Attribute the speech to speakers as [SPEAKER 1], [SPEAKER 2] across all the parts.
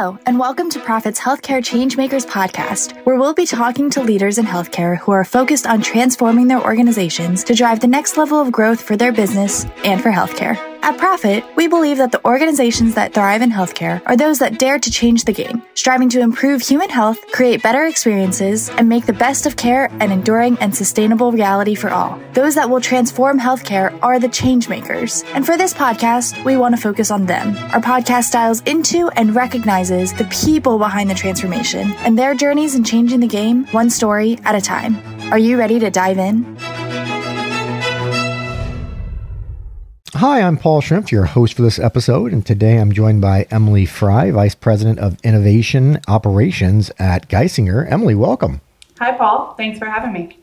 [SPEAKER 1] Hello, and welcome to Prophet's Healthcare Changemakers podcast, where we'll be talking to leaders in healthcare who are focused on transforming their organizations to drive the next level of growth for their business and for healthcare. At Prophet, we believe that the organizations that thrive in healthcare are those that dare to change the game, striving to improve human health, create better experiences, and make the best of care an enduring and sustainable reality for all. Those that will transform healthcare are the change makers. And for this podcast, we want to focus on them. Our podcast dials into and recognizes the people behind the transformation and their journeys in changing the game one story at a time. Are you ready to dive in?
[SPEAKER 2] Hi, I'm Paul Schrimpf, your host for this episode, and today I'm joined by Emily Fry, Vice President of Innovation Operations at Geisinger. Emily, welcome.
[SPEAKER 3] Hi, Paul. Thanks for having me.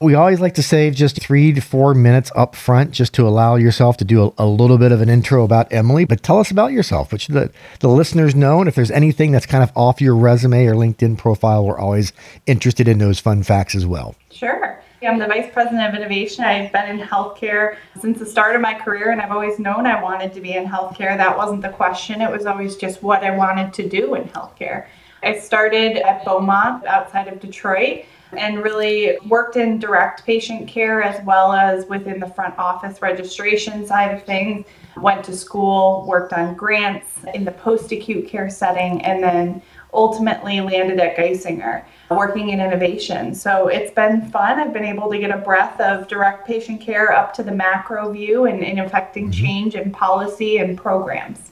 [SPEAKER 2] We always like to save just three to four minutes up front just to allow yourself to do a, a, little bit of an intro about Emily. But tell us about yourself, which the, the listeners know? And if there's anything that's kind of off your resume or LinkedIn profile, we're always interested in those fun facts as well.
[SPEAKER 3] Sure. I'm the Vice President of Innovation. I've been in healthcare since the start of my career, and I've always known I wanted to be in healthcare. That wasn't the question, it was always just what I wanted to do in healthcare. I started at Beaumont outside of Detroit and really worked in direct patient care as well as within the front office registration side of things. Went to school, worked on grants in the post acute care setting, and then ultimately landed at Geisinger working in innovation. So it's been fun. I've been able to get a breadth of direct patient care up to the macro view and in affecting mm-hmm. change in policy and programs.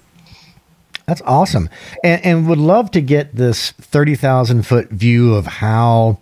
[SPEAKER 2] That's awesome. And, and would love to get this 30,000 foot view of how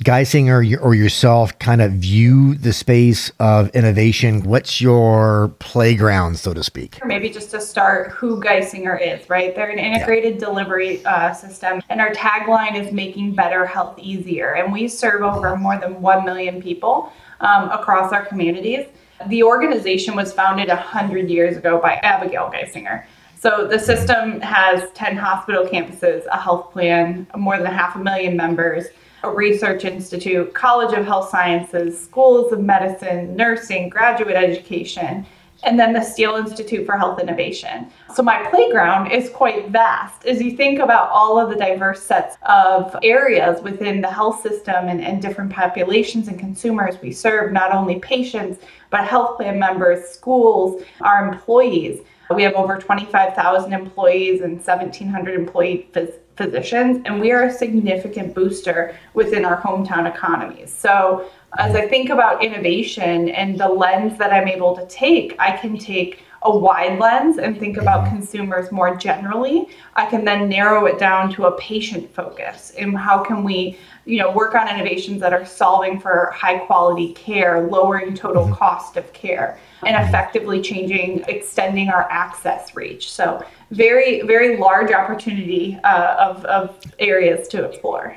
[SPEAKER 2] Geisinger or yourself kind of view the space of innovation? What's your playground, so to speak?
[SPEAKER 3] Maybe just to start, who Geisinger is, right? They're an integrated yeah. delivery uh, system, and our tagline is making better health easier. And we serve over more than 1 million people um, across our communities. The organization was founded 100 years ago by Abigail Geisinger. So the system has 10 hospital campuses, a health plan, more than half a million members research institute, College of Health Sciences, schools of medicine, nursing, graduate education, and then the Steele Institute for Health Innovation. So my playground is quite vast as you think about all of the diverse sets of areas within the health system and, and different populations and consumers we serve, not only patients, but health plan members, schools, our employees. We have over 25,000 employees and 1,700 employee phys- physicians, and we are a significant booster within our hometown economies. So, as I think about innovation and the lens that I'm able to take, I can take a wide lens and think about mm-hmm. consumers more generally. I can then narrow it down to a patient focus and how can we, you know, work on innovations that are solving for high quality care, lowering total mm-hmm. cost of care, and mm-hmm. effectively changing, extending our access reach. So very, very large opportunity uh, of, of areas to explore.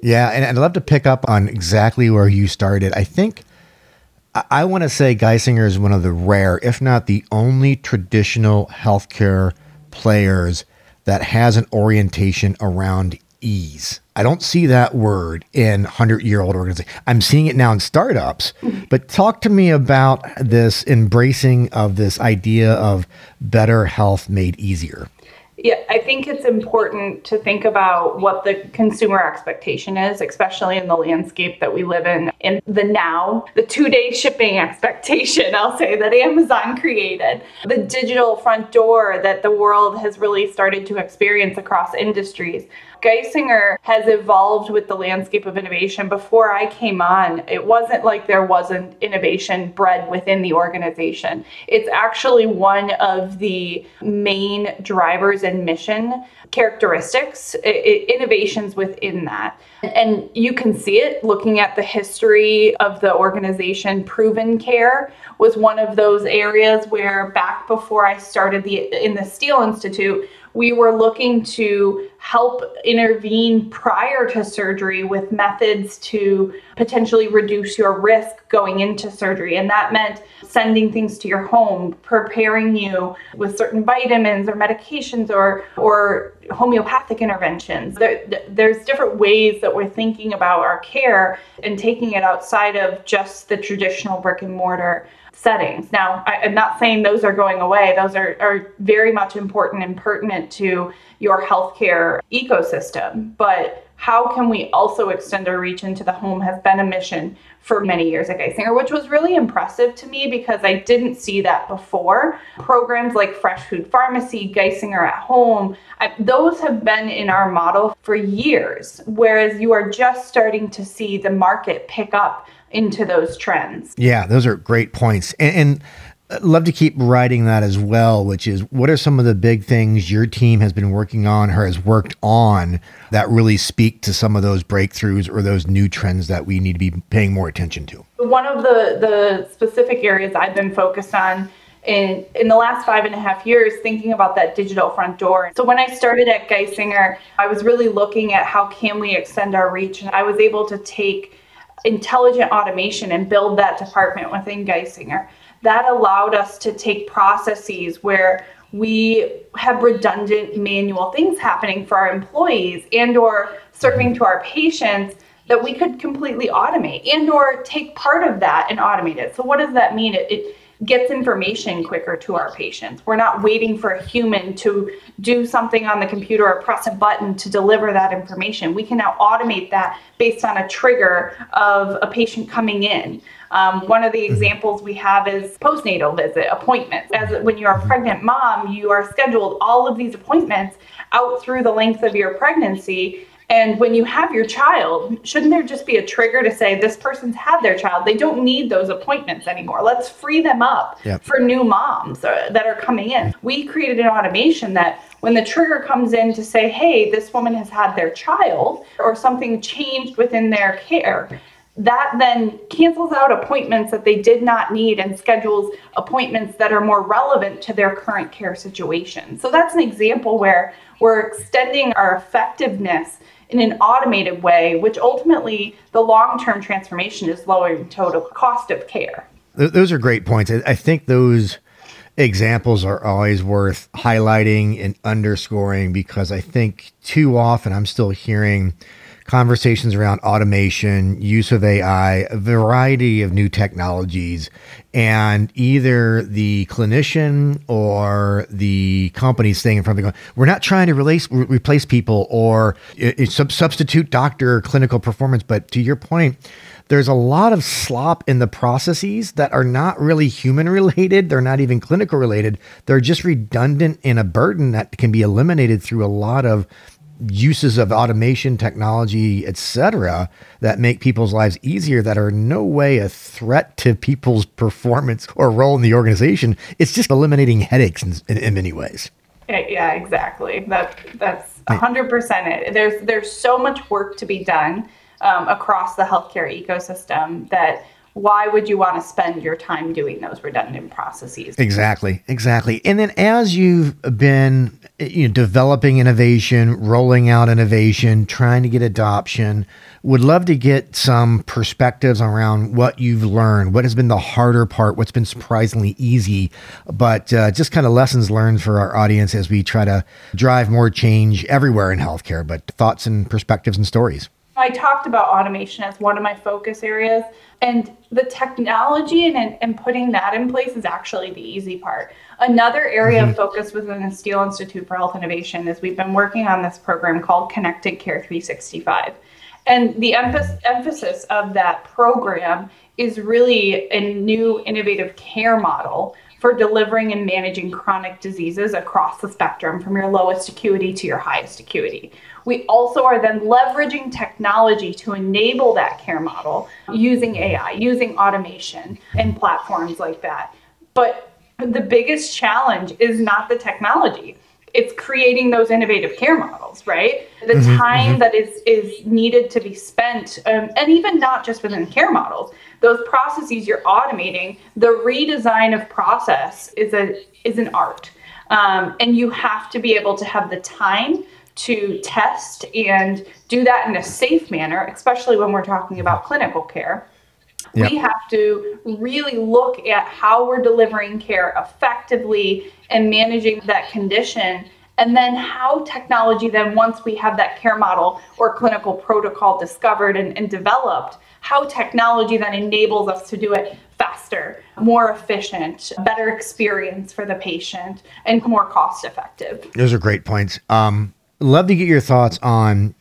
[SPEAKER 2] Yeah, and I'd love to pick up on exactly where you started. I think I, I want to say Geisinger is one of the rare, if not the only traditional healthcare players that has an orientation around ease. I don't see that word in 100 year old organizations. I'm seeing it now in startups. But talk to me about this embracing of this idea of better health made easier.
[SPEAKER 3] Yeah, I think it's important to think about what the consumer expectation is, especially in the landscape that we live in. In the now, the two day shipping expectation, I'll say, that Amazon created, the digital front door that the world has really started to experience across industries. Geisinger has evolved with the landscape of innovation. Before I came on, it wasn't like there wasn't innovation bred within the organization. It's actually one of the main drivers and mission characteristics, innovations within that. And you can see it looking at the history of the organization. ProvenCare was one of those areas where back before I started the in the Steele Institute, we were looking to help intervene prior to surgery with methods to potentially reduce your risk going into surgery. And that meant sending things to your home, preparing you with certain vitamins or medications or, or homeopathic interventions. There, there's different ways that we're thinking about our care and taking it outside of just the traditional brick and mortar settings. Now, I, am not saying those are going away. Those are, are very much important and pertinent to your healthcare ecosystem. But how can we also extend our reach into the home has been a mission for many years at Geisinger, which was really impressive to me because I didn't see that before. Programs like Fresh Food Pharmacy, Geisinger at Home, I, those have been in our model for years, whereas you are just starting to see the market pick up into those trends.
[SPEAKER 2] Yeah, those are great points. And, and uh, love to keep writing that as well, which is what are some of the big things your team has been working on or has worked on that really speak to some of those breakthroughs or those new trends that we need to be paying more attention to?
[SPEAKER 3] One of the, the specific areas I've been focused on in, in the last five and a half years thinking about that digital front door. So when I started at Geisinger, I was really looking at how can we extend our reach and I was able to take intelligent automation and build that department within Geisinger. That allowed us to take processes where we have redundant manual things happening for our employees and or serving to our patients that we could completely automate and or take part of that and automate it. So what does that mean? It, it gets information quicker to our patients we're not waiting for a human to do something on the computer or press a button to deliver that information we can now automate that based on a trigger of a patient coming in um, one of the mm-hmm. examples we have is postnatal visit appointments. As when you're a pregnant mom, you are scheduled all of these appointments out through the length of your pregnancy. And when you have your child, shouldn't there just be a trigger to say this person's had their child? They don't need those appointments anymore. Let's free them up yep. for new moms uh, that are coming in. We created an automation that when the trigger comes in to say, hey, this woman has had their child or something changed within their care, that then cancels out appointments that they did not need and schedules appointments that are more relevant to their current care situation. So that's an example where we're extending our effectiveness in an automated way, which ultimately the long term transformation is lowering total cost of care.
[SPEAKER 2] Those are great points. I think those examples are always worth highlighting and underscoring because I think too often I'm still hearing conversations around automation, use of AI, a variety of new technologies, and either the clinician or the company staying in front of the going, we're not trying to replace replace people or uh, substitute doctor clinical performance, but to your point, there's a lot of slop in the processes that are not really human related. They're not even clinical related. They're just redundant and a burden that can be eliminated through a lot of uses of automation technology etc that make people's lives easier that are no way a threat to people's performance or role in the organization. It's just eliminating headaches in, in, in many ways.
[SPEAKER 3] Yeah exactly. That that's 100% it. There's there's so much work to be done um, across the healthcare ecosystem that why would you want to spend your time doing those redundant processes?
[SPEAKER 2] Exactly, exactly. And then as you've been you know, developing innovation, rolling out innovation, trying to get adoption, would love to get some perspectives around what you've learned, what has been the harder part, what's been surprisingly easy, but uh, just kind of lessons learned for our audience as we try to drive more change everywhere in healthcare, but thoughts and perspectives and stories.
[SPEAKER 3] I talked about automation as one of my focus areas, and the technology and, and putting that in place is actually the easy part. Another area mm-hmm. of focus within the Steele Institute for Health Innovation is we've been working on this program called Connected Care 365. And the emph- emphasis of that program is really a new innovative care model for delivering and managing chronic diseases across the spectrum from your lowest acuity to your highest acuity. We also are then leveraging technology to enable that care model using AI, using automation and platforms like that. But the biggest challenge is not the technology it's creating those innovative care models, right? The mm-hmm, time mm-hmm. that is is needed to be spent, um, and even not just within care models, those processes you're automating. The redesign of process is a is an art, um, and you have to be able to have the time to test and do that in a safe manner, especially when we're talking about clinical care. Yep. We have to really look at how we're delivering care effectively and managing that condition and then how technology then once we have that care model or clinical protocol discovered and, and, developed how technology then enables us to do it faster more efficient better experience for the patient and more cost effective
[SPEAKER 2] those are great points um, love to get your thoughts on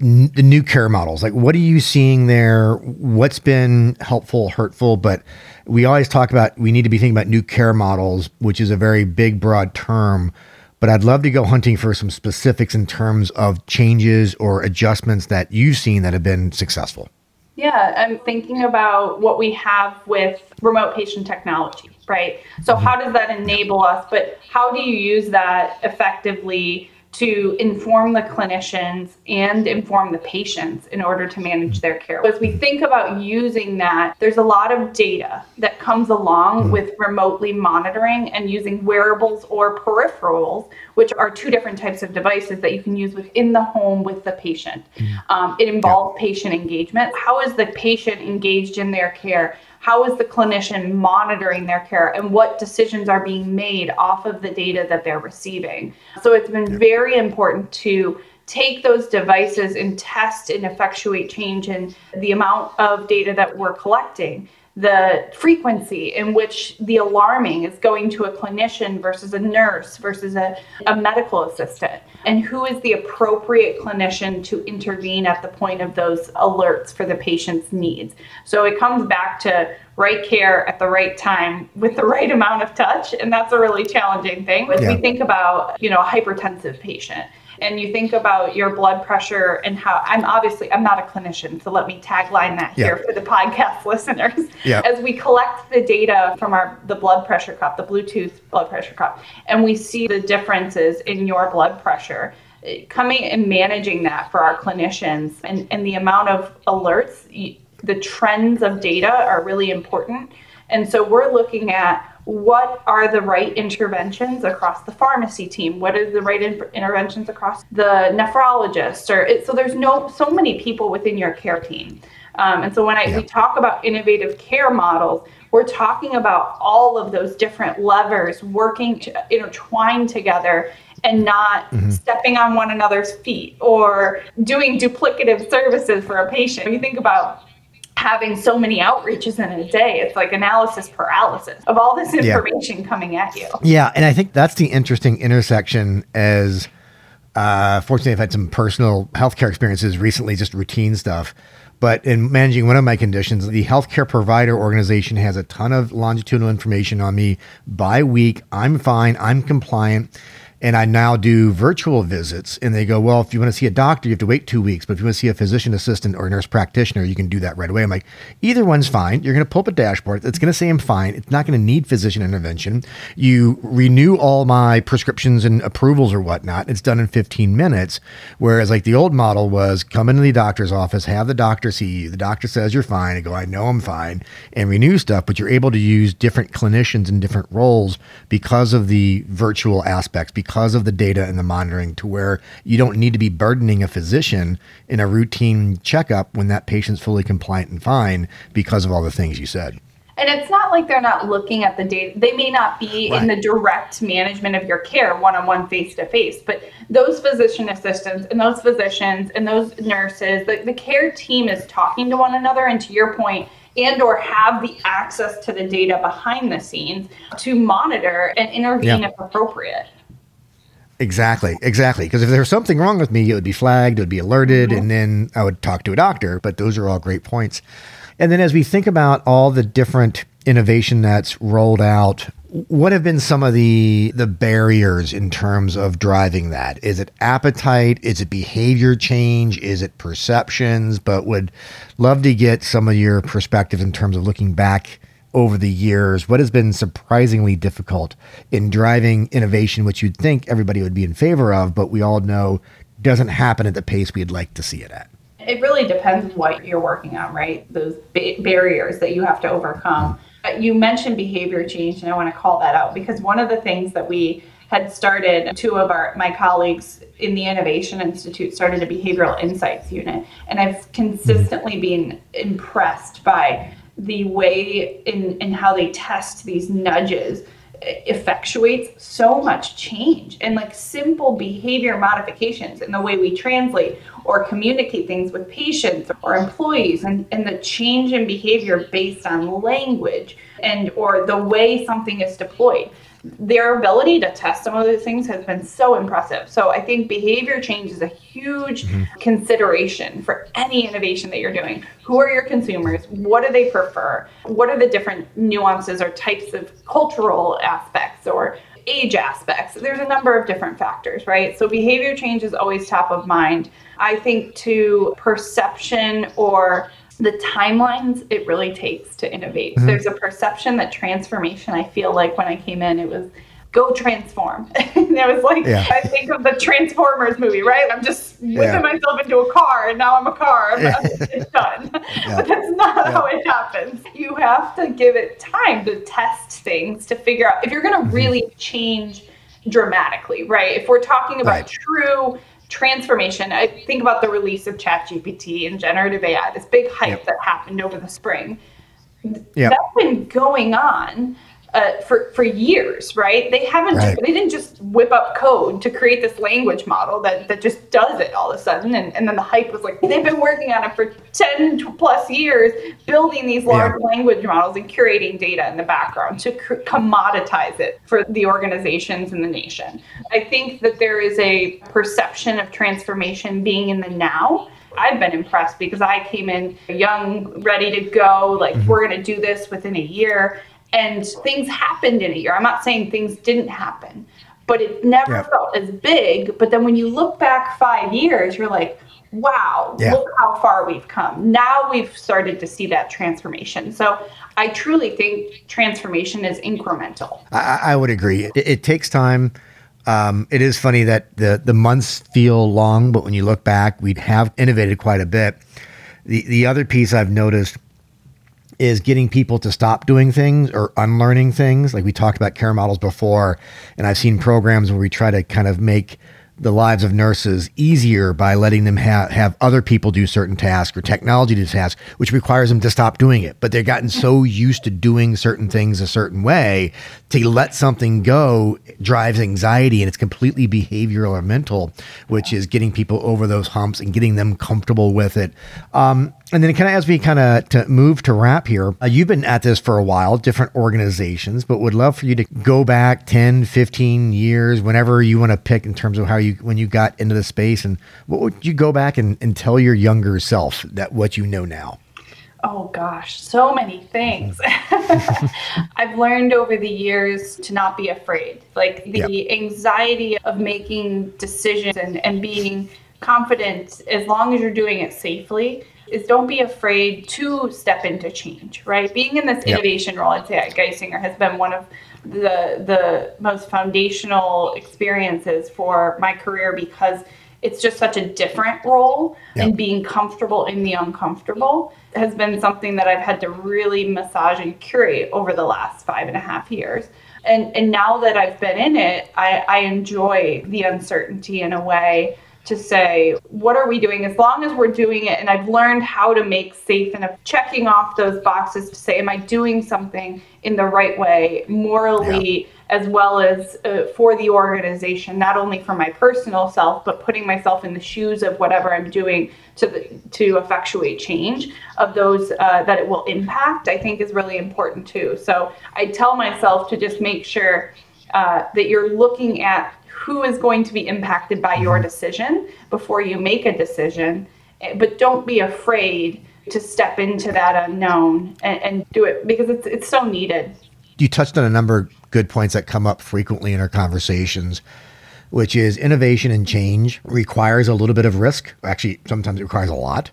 [SPEAKER 2] n- the new care models like what are you seeing there what's been helpful hurtful but we always talk about we need to be thinking about new care models which is a very big broad term but I'd love to go hunting for some specifics in terms of changes or adjustments that you've seen that have been successful.
[SPEAKER 3] Yeah, I'm thinking about what we have with remote patient technology, right? So, mm-hmm. how does that enable us? But how do you use that effectively to inform the clinicians and inform the patients in order to manage their care. As we think about using that, there's a lot of data that comes along mm-hmm. with remotely monitoring and using wearables or peripherals, which are two different types of devices that you can use within the home with the patient. Mm-hmm. Um, it involves yeah. patient engagement. How is the patient engaged in their care? how is the clinician monitoring their care and what decisions are being made off of the data that they're receiving. So it's been very important to take those devices and test and effectuate change in the amount of data that we're collecting the frequency in which the alarming is going to a clinician versus a nurse versus a, a medical assistant, and who is the appropriate clinician to intervene at the point of those alerts for the patient's needs. So it comes back to right care at the right time with the right amount of touch, and that's a really challenging thing. As yeah. we think about, you know, a hypertensive patient, and you think about your blood pressure and how I'm obviously I'm not a clinician, so let me tagline that here yeah. for the podcast listeners. Yeah. As we collect the data from our the blood pressure cup, the Bluetooth blood pressure cup, and we see the differences in your blood pressure eh, coming and managing that for our clinicians and, and the amount of alerts the trends of data are really important and so we're looking at what are the right interventions across the pharmacy team what are the right in- interventions across the nephrologist or it, so there's no so many people within your care team um, and so when I, yeah. we talk about innovative care models we're talking about all of those different levers working to intertwine together and not mm-hmm. stepping on one another's feet or doing duplicative services for a patient. You think about having so many outreaches in a day. It's like analysis paralysis of all this information yeah. coming at you.
[SPEAKER 2] Yeah, and I think that's the interesting intersection as uh, fortunately I've had some personal healthcare experiences recently, just routine stuff. But in managing one of my conditions, the healthcare provider organization has a ton of longitudinal information on me by week. I'm fine. I'm compliant and I now do virtual visits. And they go, well, if you want to see a doctor, you have to wait two weeks. But if you want to see a physician assistant or a nurse practitioner, you can do that right away. I'm like, either one's fine. You're going to pull up a dashboard. It's going to say I'm fine. It's not going to need physician intervention. You renew all my prescriptions and approvals or whatnot. It's done in 15 minutes. Whereas like the old model was come into the doctor's office, have the doctor see you. The doctor says you're fine. I go, I know I'm fine, and renew stuff. But you're able to use different clinicians in different roles because of the virtual aspects. Because because of the data and the monitoring to where you don't need to be burdening a physician in a routine checkup when that patient's fully compliant and fine because of all the things you said.
[SPEAKER 3] And it's not like they're not looking at the data. They may not be right. in the direct management of your care one on one, face to face, but those physician assistants and those physicians and those nurses, the, the care team is talking to one another. And to your point, and or have the access to the data behind the scenes to monitor and intervene yeah. if appropriate.
[SPEAKER 2] Exactly, exactly. Because if there was something wrong with me, it would be flagged, it would be alerted, mm-hmm. and then I would talk to a doctor. But those are all great points. And then as we think about all the different innovation that's rolled out, what have been some of the the barriers in terms of driving that? Is it appetite? Is it behavior change? Is it perceptions? But would love to get some of your perspective in terms of looking back over the years? What has been surprisingly difficult in driving innovation, which you'd think everybody would be in favor of, but we all know doesn't happen at the pace we'd like to see it at?
[SPEAKER 3] It really depends what you're working on, right? Those ba- barriers that you have to overcome. You mentioned behavior change, and I want to call that out because one of the things that we had started two of our my colleagues in the Innovation Institute started a behavioral insights unit, and I've consistently been impressed by the way in in how they test these nudges effectuates so much change. And like simple behavior modifications in the way we translate or communicate things with patients or employees and, and the change in behavior based on language and or the way something is deployed their ability to test some of those things has been so impressive. So I think behavior change is a huge mm-hmm. consideration for any innovation that you're doing. Who are your consumers? What do they prefer? What are the different nuances or types of cultural aspects or age aspects? There's a number of different factors, right? So behavior change is always top of mind. I think to perception or the timelines it really takes to innovate. Mm-hmm. There's a perception that transformation, I feel like when I came in, it was go transform. and it was like, yeah. I think of the Transformers movie, right? I'm just whipping yeah. myself into a car and now I'm a car. I'm, it's done. Yeah. But that's not how it happens. You have to give it time to test things to figure out if you're going to mm-hmm. really change dramatically, right? If we're talking about right. true transformation. I think about the release of ChatGPT and generative AI, this big hype yep. that happened over the spring. Yep. That's been going on uh, for for years, right? They haven't right. they didn't just whip up code to create this language model that that just does it all of a sudden, and, and then the hype was like they've been working on it for ten plus years, building these large yeah. language models and curating data in the background to cr- commoditize it for the organizations in the nation. I think that there is a perception of transformation being in the now. I've been impressed because I came in young, ready to go, like mm-hmm. we're going to do this within a year and things happened in a year. I'm not saying things didn't happen, but it never yeah. felt as big. But then when you look back five years, you're like, wow, yeah. look how far we've come. Now we've started to see that transformation. So I truly think transformation is incremental.
[SPEAKER 2] I, I would agree. It, it takes time. Um, it is funny that the the months feel long, but when you look back, we have innovated quite a bit. The the other piece I've noticed is getting people to stop doing things or unlearning things. Like we talked about care models before, and I've seen programs where we try to kind of make the lives of nurses easier by letting them have, have other people do certain tasks or technology do tasks, which requires them to stop doing it. But they've gotten so used to doing certain things a certain way to let something go drives anxiety and it's completely behavioral or mental, which is getting people over those humps and getting them comfortable with it. Um, and then, kind of ask you kind of to move to wrap here? Uh, you've been at this for a while, different organizations, but would love for you to go back 10, 15 years, whenever you want to pick in terms of how you, when you got into the space. And what would you go back and, and tell your younger self that what you know now?
[SPEAKER 3] Oh gosh, so many things. I've learned over the years to not be afraid. Like the yep. anxiety of making decisions and, and being confident as long as you're doing it safely is don't be afraid to step into change, right? Being in this yep. innovation role, I'd say at Geisinger has been one of the the most foundational experiences for my career because it's just such a different role yep. and being comfortable in the uncomfortable has been something that I've had to really massage and curate over the last five and a half years. And and now that I've been in it, I, I enjoy the uncertainty in a way to say, what are we doing? As long as we're doing it, and I've learned how to make safe and checking off those boxes to say, am I doing something in the right way, morally, yeah. as well as uh, for the organization, not only for my personal self, but putting myself in the shoes of whatever I'm doing to the, to effectuate change of those uh, that it will impact, I think is really important too. So I tell myself to just make sure uh, that you're looking at who is going to be impacted by your mm-hmm. decision before you make a decision. Eh, but don't be afraid to step into that unknown and, and do it because it's it's so needed.
[SPEAKER 2] You touched on a number of good points that come up frequently in our conversations which is innovation and change requires a little bit of risk. Actually, sometimes it requires a lot.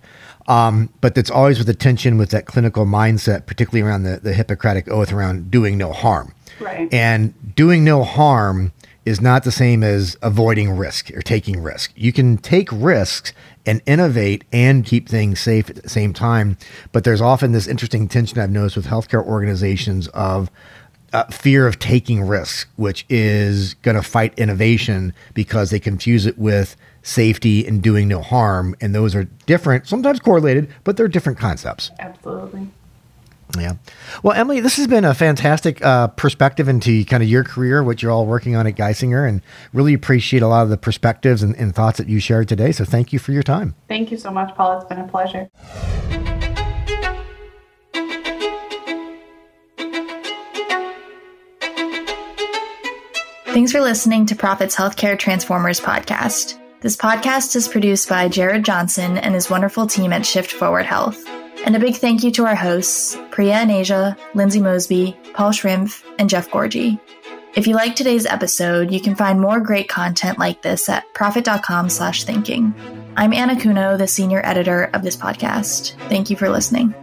[SPEAKER 2] Um, but that's always with attention with that clinical mindset, particularly around the, the Hippocratic oath around doing no harm.
[SPEAKER 3] Right.
[SPEAKER 2] And doing no harm is not the same as avoiding risk or taking risk. You can take risks and innovate and keep things safe at the same time. But there's often this interesting tension I've noticed with healthcare organizations of uh, fear of taking risks, which is going to fight innovation because they confuse it with safety and doing no harm. And those are different, sometimes correlated, but they're different concepts.
[SPEAKER 3] Absolutely.
[SPEAKER 2] Yeah. Well, Emily, this has been a fantastic uh, perspective into kind of your career, what you're all working on at Geisinger, and really appreciate a lot of the perspectives and, and thoughts that you shared today. So thank you for your time.
[SPEAKER 3] Thank you so much, Paul. It's been a pleasure.
[SPEAKER 1] Thanks for listening to Prophet's Healthcare Transformers podcast. This podcast is produced by Jared Johnson and his wonderful team at Shift Forward Health. And a big thank you to our hosts, Priya and Asia, Lindsay Mosby, Paul Schrimpf, and Jeff Gorgie. If you like today's episode, you can find more great content like this at prophet.com slash thinking. I'm Anna Kuno, the senior editor of this podcast. Thank you for listening.